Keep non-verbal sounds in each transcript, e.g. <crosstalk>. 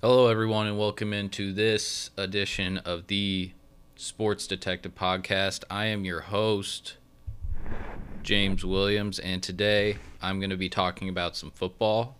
Hello, everyone, and welcome into this edition of the Sports Detective Podcast. I am your host, James Williams, and today I'm going to be talking about some football.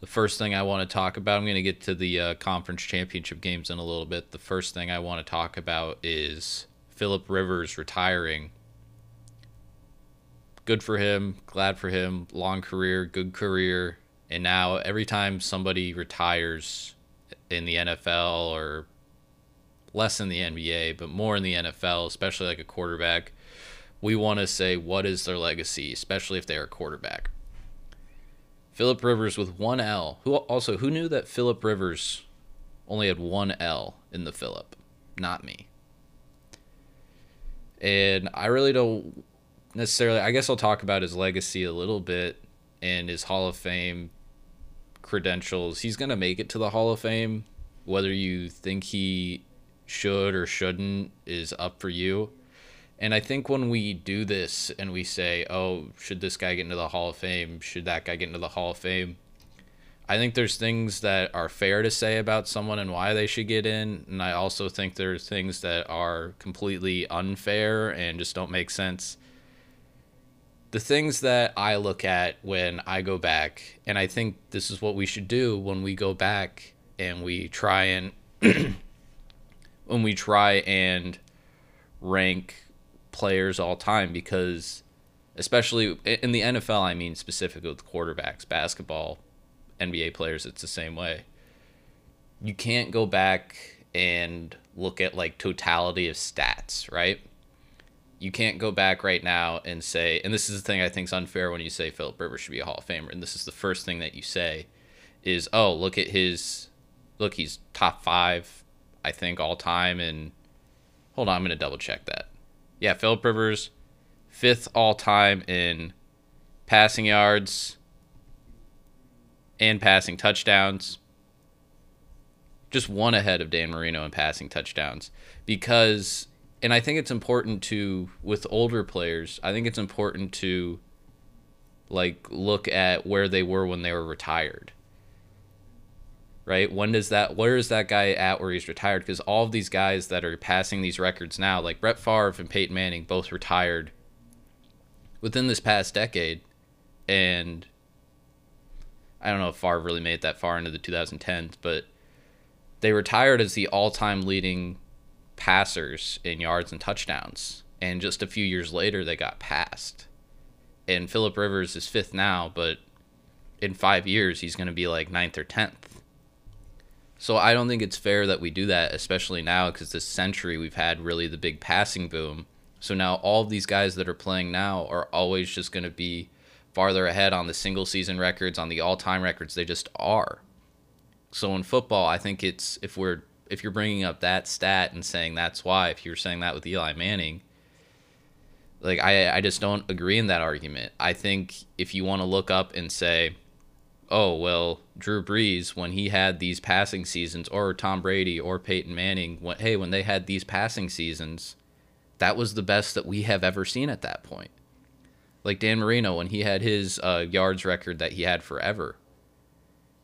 The first thing I want to talk about, I'm going to get to the uh, conference championship games in a little bit. The first thing I want to talk about is Philip Rivers retiring. Good for him, glad for him, long career, good career. And now every time somebody retires in the NFL or less in the NBA, but more in the NFL, especially like a quarterback, we want to say what is their legacy, especially if they are a quarterback. Philip Rivers with one L. Who also who knew that Philip Rivers only had one L in the Philip? Not me. And I really don't necessarily I guess I'll talk about his legacy a little bit and his Hall of Fame credentials. He's going to make it to the Hall of Fame. Whether you think he should or shouldn't is up for you. And I think when we do this and we say, oh, should this guy get into the Hall of Fame? Should that guy get into the Hall of Fame? I think there's things that are fair to say about someone and why they should get in. And I also think there are things that are completely unfair and just don't make sense. The things that I look at when I go back, and I think this is what we should do when we go back and we try and <clears throat> when we try and rank players all time because especially in the NFL, I mean specifically with quarterbacks, basketball, NBA players, it's the same way. You can't go back and look at like totality of stats, right? You can't go back right now and say, and this is the thing I think is unfair when you say Philip Rivers should be a Hall of Famer, and this is the first thing that you say is, oh, look at his, look, he's top five, I think, all time, and hold on, I'm going to double check that yeah, Philip Rivers, fifth all time in passing yards and passing touchdowns. Just one ahead of Dan Marino in passing touchdowns. Because, and I think it's important to, with older players, I think it's important to, like, look at where they were when they were retired right? When does that where is that guy at where he's retired? Because all of these guys that are passing these records now, like Brett Favre and Peyton Manning, both retired within this past decade, and I don't know if Favre really made it that far into the 2010s, but they retired as the all-time leading passers in yards and touchdowns, and just a few years later they got passed. And Philip Rivers is fifth now, but in five years he's going to be like ninth or tenth so I don't think it's fair that we do that, especially now because this century we've had really the big passing boom. So now all of these guys that are playing now are always just going to be farther ahead on the single season records, on the all time records. They just are. So in football, I think it's if we're if you're bringing up that stat and saying that's why, if you're saying that with Eli Manning, like I I just don't agree in that argument. I think if you want to look up and say oh well drew brees when he had these passing seasons or tom brady or peyton manning when, hey when they had these passing seasons that was the best that we have ever seen at that point like dan marino when he had his uh, yards record that he had forever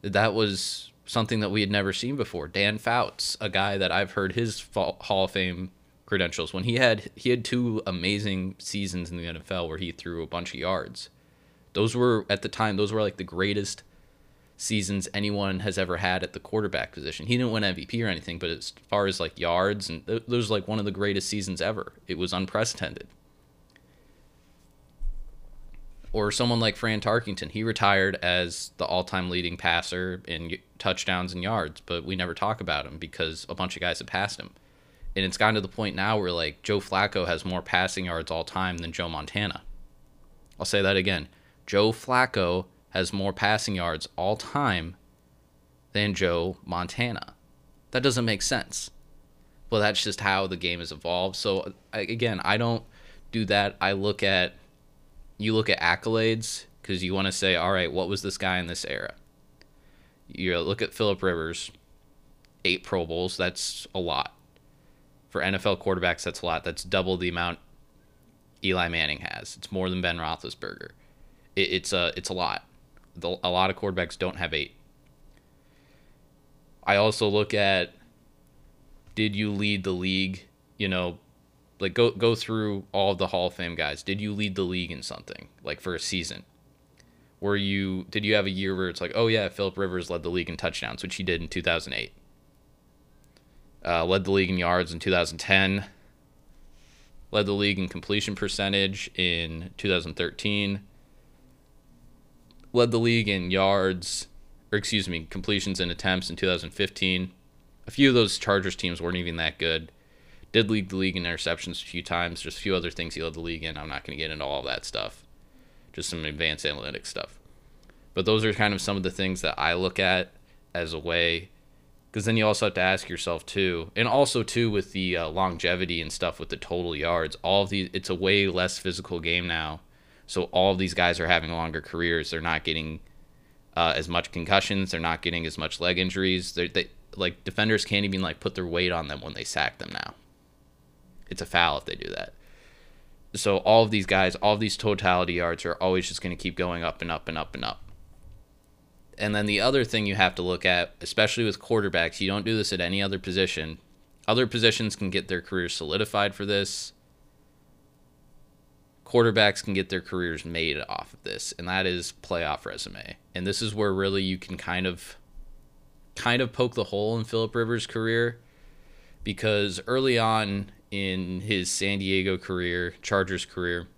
that was something that we had never seen before dan fouts a guy that i've heard his hall of fame credentials when he had he had two amazing seasons in the nfl where he threw a bunch of yards those were at the time those were like the greatest seasons anyone has ever had at the quarterback position. He didn't win MVP or anything, but as far as like yards and th- those like one of the greatest seasons ever. It was unprecedented. Or someone like Fran Tarkenton, he retired as the all-time leading passer in touchdowns and yards, but we never talk about him because a bunch of guys have passed him. And it's gotten to the point now where like Joe Flacco has more passing yards all time than Joe Montana. I'll say that again. Joe Flacco has more passing yards all time than Joe Montana. That doesn't make sense. Well, that's just how the game has evolved. So again, I don't do that. I look at you look at accolades because you want to say, all right, what was this guy in this era? You look at Philip Rivers, eight Pro Bowls. That's a lot for NFL quarterbacks. That's a lot. That's double the amount Eli Manning has. It's more than Ben Roethlisberger. It, it's a it's a lot. The, a lot of quarterbacks don't have eight. I also look at did you lead the league? You know, like go go through all the Hall of Fame guys. Did you lead the league in something like for a season? Were you did you have a year where it's like, oh yeah, Philip Rivers led the league in touchdowns, which he did in 2008. Uh, led the league in yards in 2010. Led the league in completion percentage in 2013. Led the league in yards, or excuse me, completions and attempts in 2015. A few of those Chargers teams weren't even that good. Did lead the league in interceptions a few times. Just a few other things he led the league in. I'm not going to get into all of that stuff. Just some advanced analytics stuff. But those are kind of some of the things that I look at as a way because then you also have to ask yourself too and also too with the uh, longevity and stuff with the total yards all of these it's a way less physical game now so all of these guys are having longer careers they're not getting uh, as much concussions they're not getting as much leg injuries they're, they like defenders can't even like put their weight on them when they sack them now it's a foul if they do that so all of these guys all of these totality yards are always just going to keep going up and up and up and up and then the other thing you have to look at, especially with quarterbacks, you don't do this at any other position. Other positions can get their careers solidified for this. Quarterbacks can get their careers made off of this, and that is playoff resume. And this is where really you can kind of kind of poke the hole in Philip Rivers' career because early on in his San Diego career, Chargers career,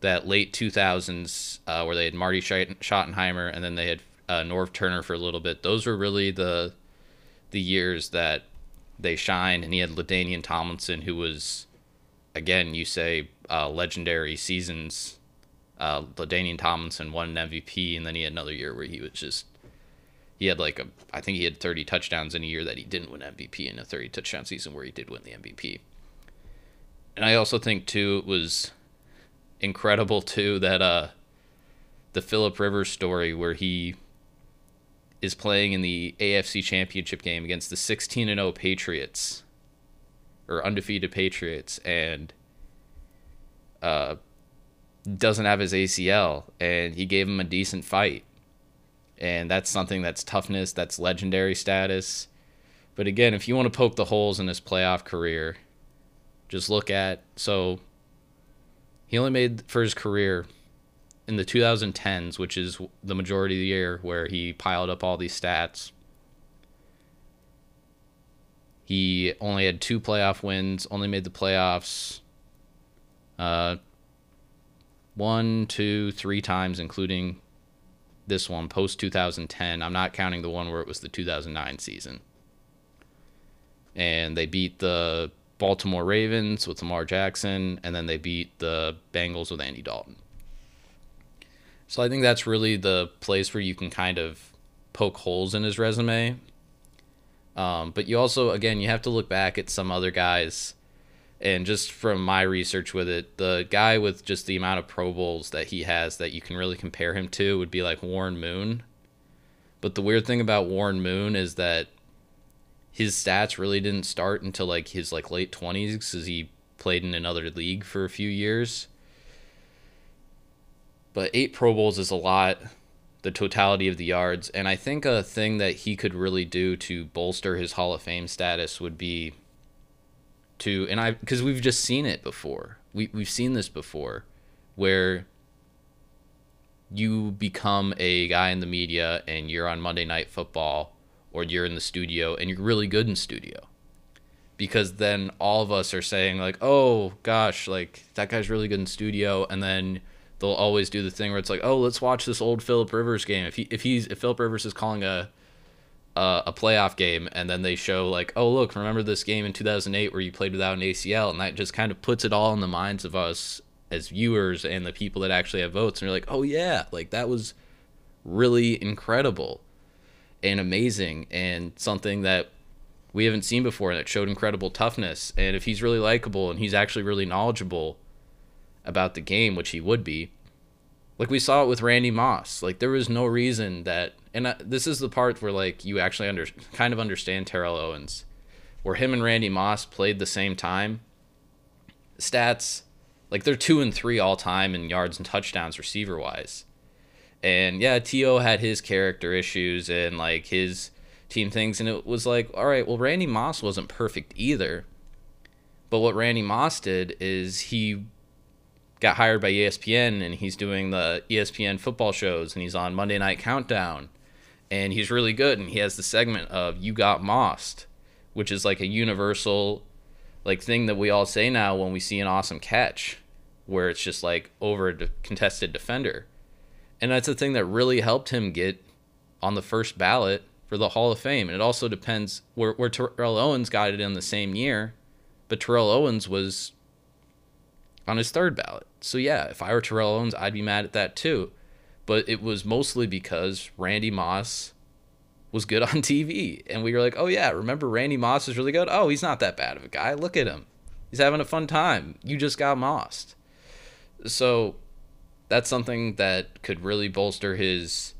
that late 2000s uh, where they had Marty Schottenheimer and then they had uh, Norv Turner for a little bit. Those were really the the years that they shined, and he had LaDainian Tomlinson, who was, again, you say uh, legendary seasons. Uh, LaDainian Tomlinson won an MVP, and then he had another year where he was just he had like a I think he had 30 touchdowns in a year that he didn't win MVP in a 30 touchdown season where he did win the MVP. And I also think too it was incredible too that uh the Philip Rivers story where he is playing in the AFC Championship game against the 16 and 0 Patriots or undefeated Patriots and uh doesn't have his ACL and he gave him a decent fight. And that's something that's toughness, that's legendary status. But again, if you want to poke the holes in his playoff career, just look at so he only made for his career in the 2010s, which is the majority of the year where he piled up all these stats. He only had two playoff wins, only made the playoffs uh, one, two, three times, including this one post 2010. I'm not counting the one where it was the 2009 season. And they beat the Baltimore Ravens with Lamar Jackson, and then they beat the Bengals with Andy Dalton. So I think that's really the place where you can kind of poke holes in his resume. Um, but you also, again, you have to look back at some other guys. And just from my research with it, the guy with just the amount of Pro Bowls that he has that you can really compare him to would be like Warren Moon. But the weird thing about Warren Moon is that his stats really didn't start until like his like late 20s because he played in another league for a few years but eight pro bowls is a lot the totality of the yards and i think a thing that he could really do to bolster his hall of fame status would be to and i because we've just seen it before. We, we've seen this before where you become a guy in the media and you're on monday night football or you're in the studio and you're really good in studio. Because then all of us are saying like oh gosh like that guy's really good in studio. And then they'll always do the thing where it's like oh let's watch this old Philip Rivers game. If he if he's if Philip Rivers is calling a uh, a playoff game and then they show like oh look remember this game in 2008 where you played without an ACL and that just kind of puts it all in the minds of us as viewers and the people that actually have votes and you're like oh yeah like that was really incredible and amazing and something that we haven't seen before and that showed incredible toughness. And if he's really likable and he's actually really knowledgeable about the game, which he would be, like we saw it with Randy Moss. Like there was no reason that, and I, this is the part where like you actually under kind of understand Terrell Owens, where him and Randy Moss played the same time. Stats, Like they're two and three all time in yards and touchdowns receiver wise. And yeah, T.O. had his character issues and like his team things. And it was like, all right, well, Randy Moss wasn't perfect either. But what Randy Moss did is he got hired by ESPN and he's doing the ESPN football shows and he's on Monday Night Countdown. And he's really good. And he has the segment of You Got Mossed, which is like a universal like thing that we all say now when we see an awesome catch where it's just like over a contested defender. And that's the thing that really helped him get on the first ballot for the Hall of Fame. And it also depends where, where Terrell Owens got it in the same year, but Terrell Owens was on his third ballot. So yeah, if I were Terrell Owens, I'd be mad at that too. But it was mostly because Randy Moss was good <laughs> on TV. And we were like, oh yeah, remember Randy Moss is really good? Oh, he's not that bad of a guy. Look at him. He's having a fun time. You just got mossed. So that's something that could really bolster his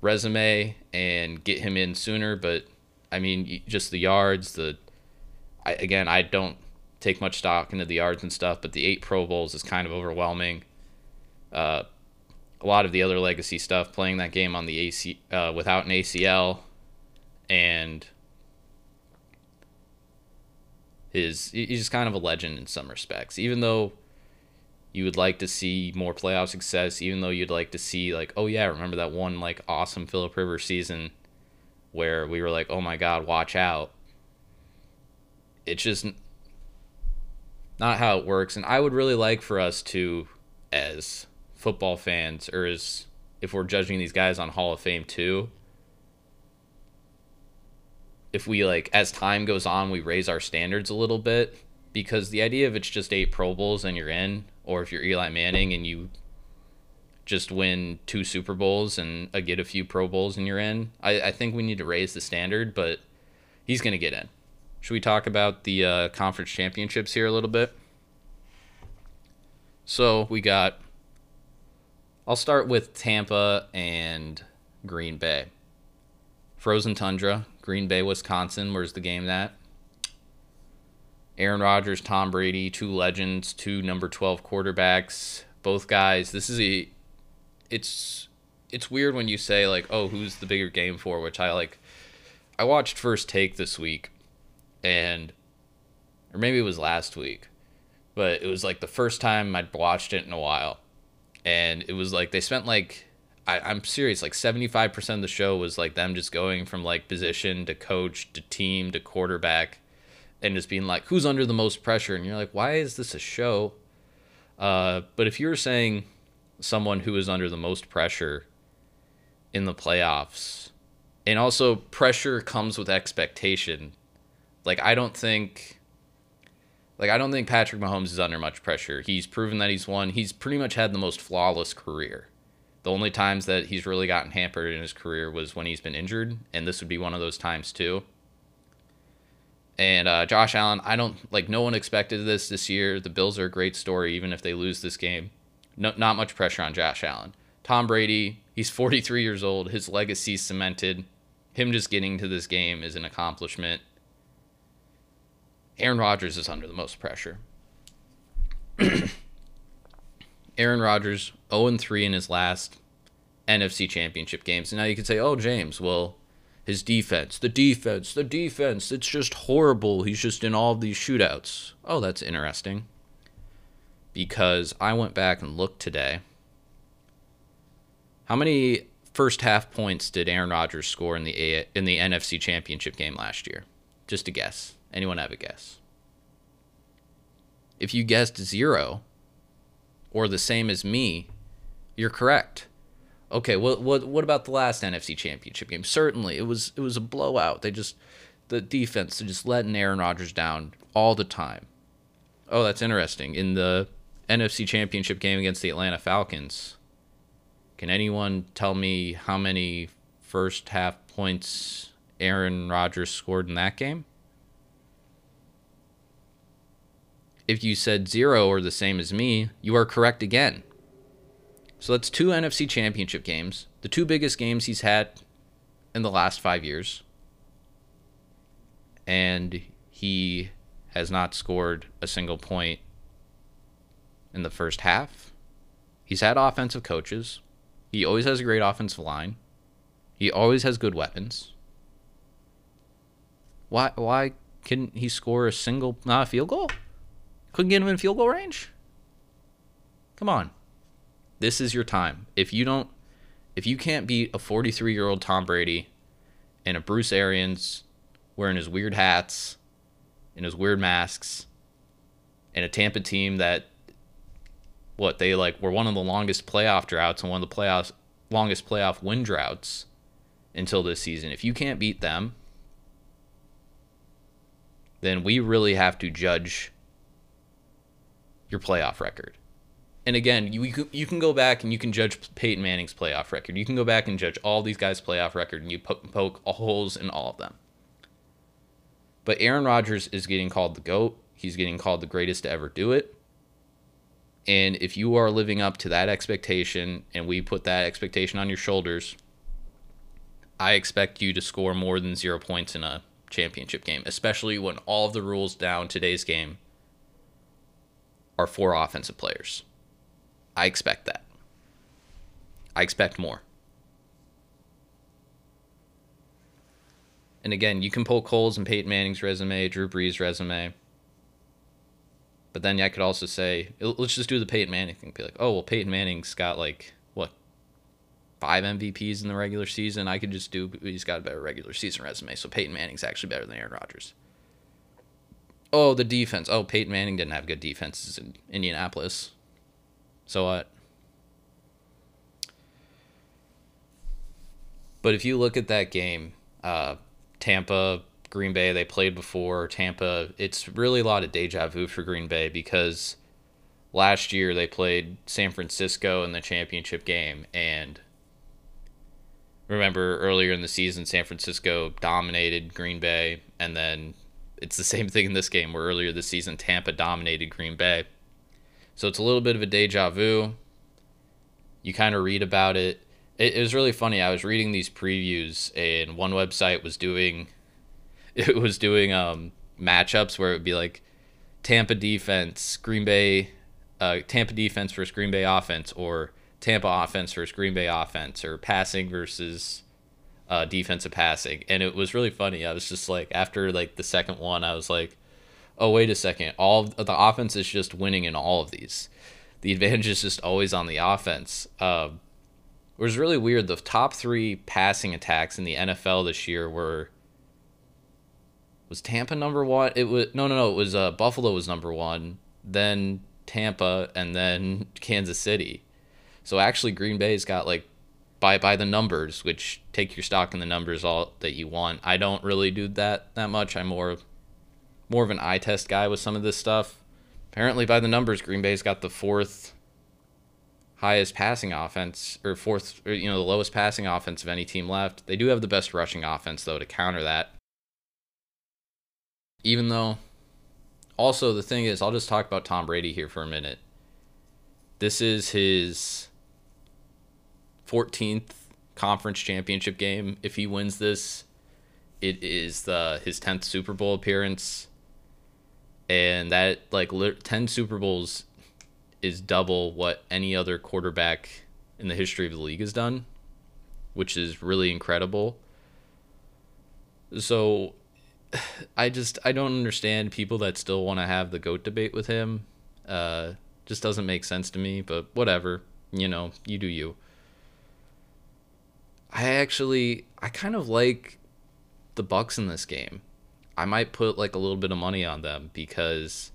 resume and get him in sooner. But I mean, just the yards, the I, again, I don't take much stock into the yards and stuff, but the eight Pro Bowls is kind of overwhelming. Uh, a lot of the other legacy stuff, playing that game on the AC uh, without an ACL, and his he's just kind of a legend in some respects. Even though you would like to see more playoff success, even though you'd like to see like, oh yeah, remember that one like awesome Philip Rivers season where we were like, oh my god, watch out. It's just not how it works, and I would really like for us to, as football fans, or as if we're judging these guys on Hall of Fame too, if we like as time goes on, we raise our standards a little bit because the idea of it's just eight Pro Bowls and you're in, or if you're Eli Manning and you just win two Super Bowls and uh, get a few Pro Bowls and you're in, I, I think we need to raise the standard, but he's going to get in. Should we talk about the uh, conference championships here a little bit? So we got, I'll start with Tampa and Green Bay. Frozen Tundra, Green Bay, Wisconsin. Where's the game that? Aaron Rodgers, Tom Brady, two legends, two number 12 quarterbacks. Both guys. This is a it's it's weird when you say like, "Oh, who's the bigger game for?" which I like I watched First Take this week and or maybe it was last week. But it was like the first time I'd watched it in a while. And it was like they spent like I, I'm serious, like 75% of the show was like them just going from like position to coach to team to quarterback and just being like, who's under the most pressure? And you're like, why is this a show? Uh, but if you're saying someone who is under the most pressure in the playoffs, and also pressure comes with expectation. Like I don't think like I don't think Patrick Mahomes is under much pressure. He's proven that he's won. He's pretty much had the most flawless career. The only times that he's really gotten hampered in his career was when he's been injured, and this would be one of those times too. And uh, Josh Allen, I don't like. No one expected this this year. The Bills are a great story, even if they lose this game. No, not much pressure on Josh Allen. Tom Brady, he's 43 years old. His legacy cemented. Him just getting to this game is an accomplishment. Aaron Rodgers is under the most pressure. <clears throat> Aaron Rodgers 0 3 in his last NFC championship games. And now you could say, oh, James, well, his defense, the defense, the defense. It's just horrible. He's just in all these shootouts. Oh, that's interesting. Because I went back and looked today. How many first half points did Aaron Rodgers score in the in the NFC Championship game last year? Just a guess. Anyone have a guess? If you guessed 0 or the same as me, you're correct. Okay, what what what about the last NFC Championship game? Certainly, it was it was a blowout. They just the defense they just letting Aaron Rodgers down all the time. Oh, that's interesting. In the NFC Championship game against the Atlanta Falcons, can anyone tell me how many first half points Aaron Rodgers scored in that game? If you said zero or the same as me, you are correct again. So that's two NFC championship games, the two biggest games he's had in the last five years. And he has not scored a single point in the first half. He's had offensive coaches. He always has a great offensive line. He always has good weapons. Why why couldn't he score a single not a field goal? Couldn't get him in field goal range? Come on. This is your time. If you don't if you can't beat a 43-year-old Tom Brady and a Bruce Arians wearing his weird hats and his weird masks and a Tampa team that what they like were one of the longest playoff droughts and one of the playoffs longest playoff win droughts until this season. If you can't beat them, then we really have to judge your playoff record. And again, you you can go back and you can judge Peyton Manning's playoff record. You can go back and judge all these guys' playoff record, and you poke, poke holes in all of them. But Aaron Rodgers is getting called the GOAT. He's getting called the greatest to ever do it. And if you are living up to that expectation and we put that expectation on your shoulders, I expect you to score more than zero points in a championship game, especially when all of the rules down today's game are for offensive players. I expect that. I expect more. And again, you can pull Cole's and Peyton Manning's resume, Drew Brees' resume. But then I could also say, let's just do the Peyton Manning thing. Be like, oh, well, Peyton Manning's got like, what, five MVPs in the regular season? I could just do, he's got a better regular season resume. So Peyton Manning's actually better than Aaron Rodgers. Oh, the defense. Oh, Peyton Manning didn't have good defenses in Indianapolis. So what? But if you look at that game, uh, Tampa, Green Bay, they played before. Tampa, it's really a lot of deja vu for Green Bay because last year they played San Francisco in the championship game. And remember earlier in the season, San Francisco dominated Green Bay. And then it's the same thing in this game where earlier this season, Tampa dominated Green Bay. So it's a little bit of a deja vu. You kind of read about it it, it was really funny. I was reading these previews, and one website was doing <laughs> it was doing um matchups where it would be like Tampa defense, Green Bay, uh, Tampa defense versus Green Bay offense, or Tampa offense versus Green Bay offense, or passing versus uh, defensive passing, and it was really funny. I was just like, after like the second one, I was like, oh wait a second, all the offense is just winning in all of these. The advantage is just always on the offense. Uh, it was really weird. The top three passing attacks in the NFL this year were was Tampa number one. It was no, no, no. It was uh, Buffalo was number one, then Tampa, and then <laughs> Kansas City. So actually, Green Bay's got like by by the numbers, which take your stock in the numbers all that you want. I don't really do that that much. I'm more more of an eye test guy with some of this stuff. Apparently, by the numbers, Green Bay's got the fourth highest passing offense or fourth or you know the lowest passing offense of any team left. They do have the best rushing offense though to counter that. Even though also the thing is I'll just talk about Tom Brady here for a minute. This is his 14th conference championship game. If he wins this, it is the his 10th Super Bowl appearance. And that like 10 Super Bowls is double what any other quarterback in the history of the league has done, which is really incredible. So <sighs> I just I don't understand people that still want to have the goat debate with him. Uh just doesn't make sense to me, but whatever. You know, you do you. I actually I kind of like the Bucs in this game. I might put like a little bit of money on them because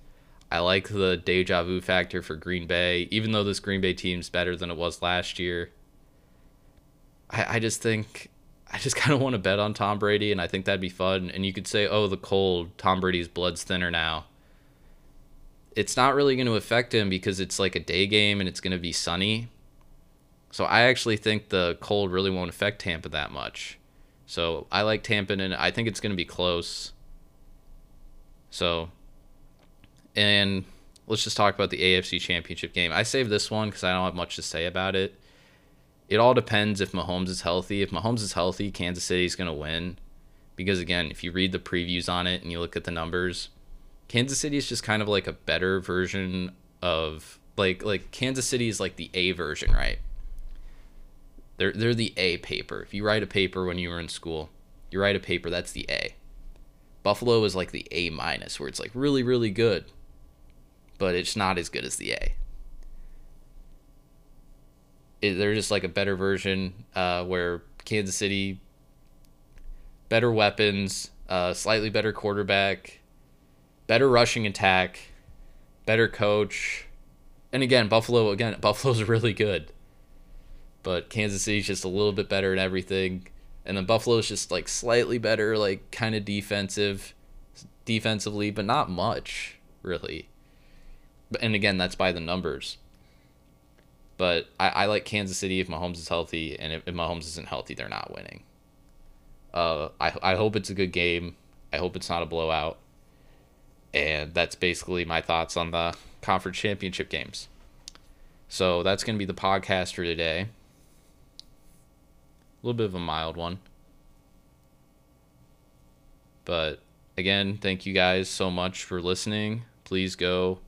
I like the deja vu factor for Green Bay, even though this Green Bay team's better than it was last year. I, I just think I just <laughs> kind of want to bet on Tom Brady, and I think that'd be fun. And you could say, oh, the cold, Tom Brady's blood's thinner now. It's not really going to affect him because it's like a day game and it's going to be sunny. So I actually think the cold really won't affect Tampa that much. So I like Tampa, and I think it's going to be close. So and let's just talk about the AFC Championship game. I saved this one because I don't have much to say about it. It all depends if Mahomes is healthy. If Mahomes is healthy, Kansas City is going to win. Because again, if you read the previews on it and you look at the numbers, Kansas City is just kind of like a better version of like like Kansas City is like the A version, right? They're they're the A paper. If you write a paper when you were in school, you write a paper that's the A. Buffalo is like the A minus, where it's like really really good, but it's not as good as the A. It, they're just like a better version, uh, where Kansas City, better weapons, uh, slightly better quarterback, better rushing attack, better coach, and again Buffalo again Buffalo's <laughs> really good but Kansas City's just a little bit better at everything. And then Buffalo's just like slightly better, like kind of defensive, defensively, but not much really. And again, that's by the numbers. But I, I like Kansas City if Mahomes is healthy, and if, if Mahomes isn't healthy, they're not winning. Uh, I I hope it's a good game. I hope it's not a blowout. And that's basically my thoughts on the conference championship games. So that's going to be the podcast for today little bit of a mild one. But again, thank you guys so much for listening. Please go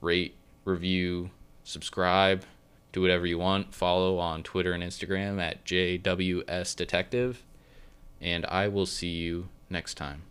rate, review, subscribe, do whatever you want. Follow on Twitter and Instagram at JWS Detective. And I will see you next time.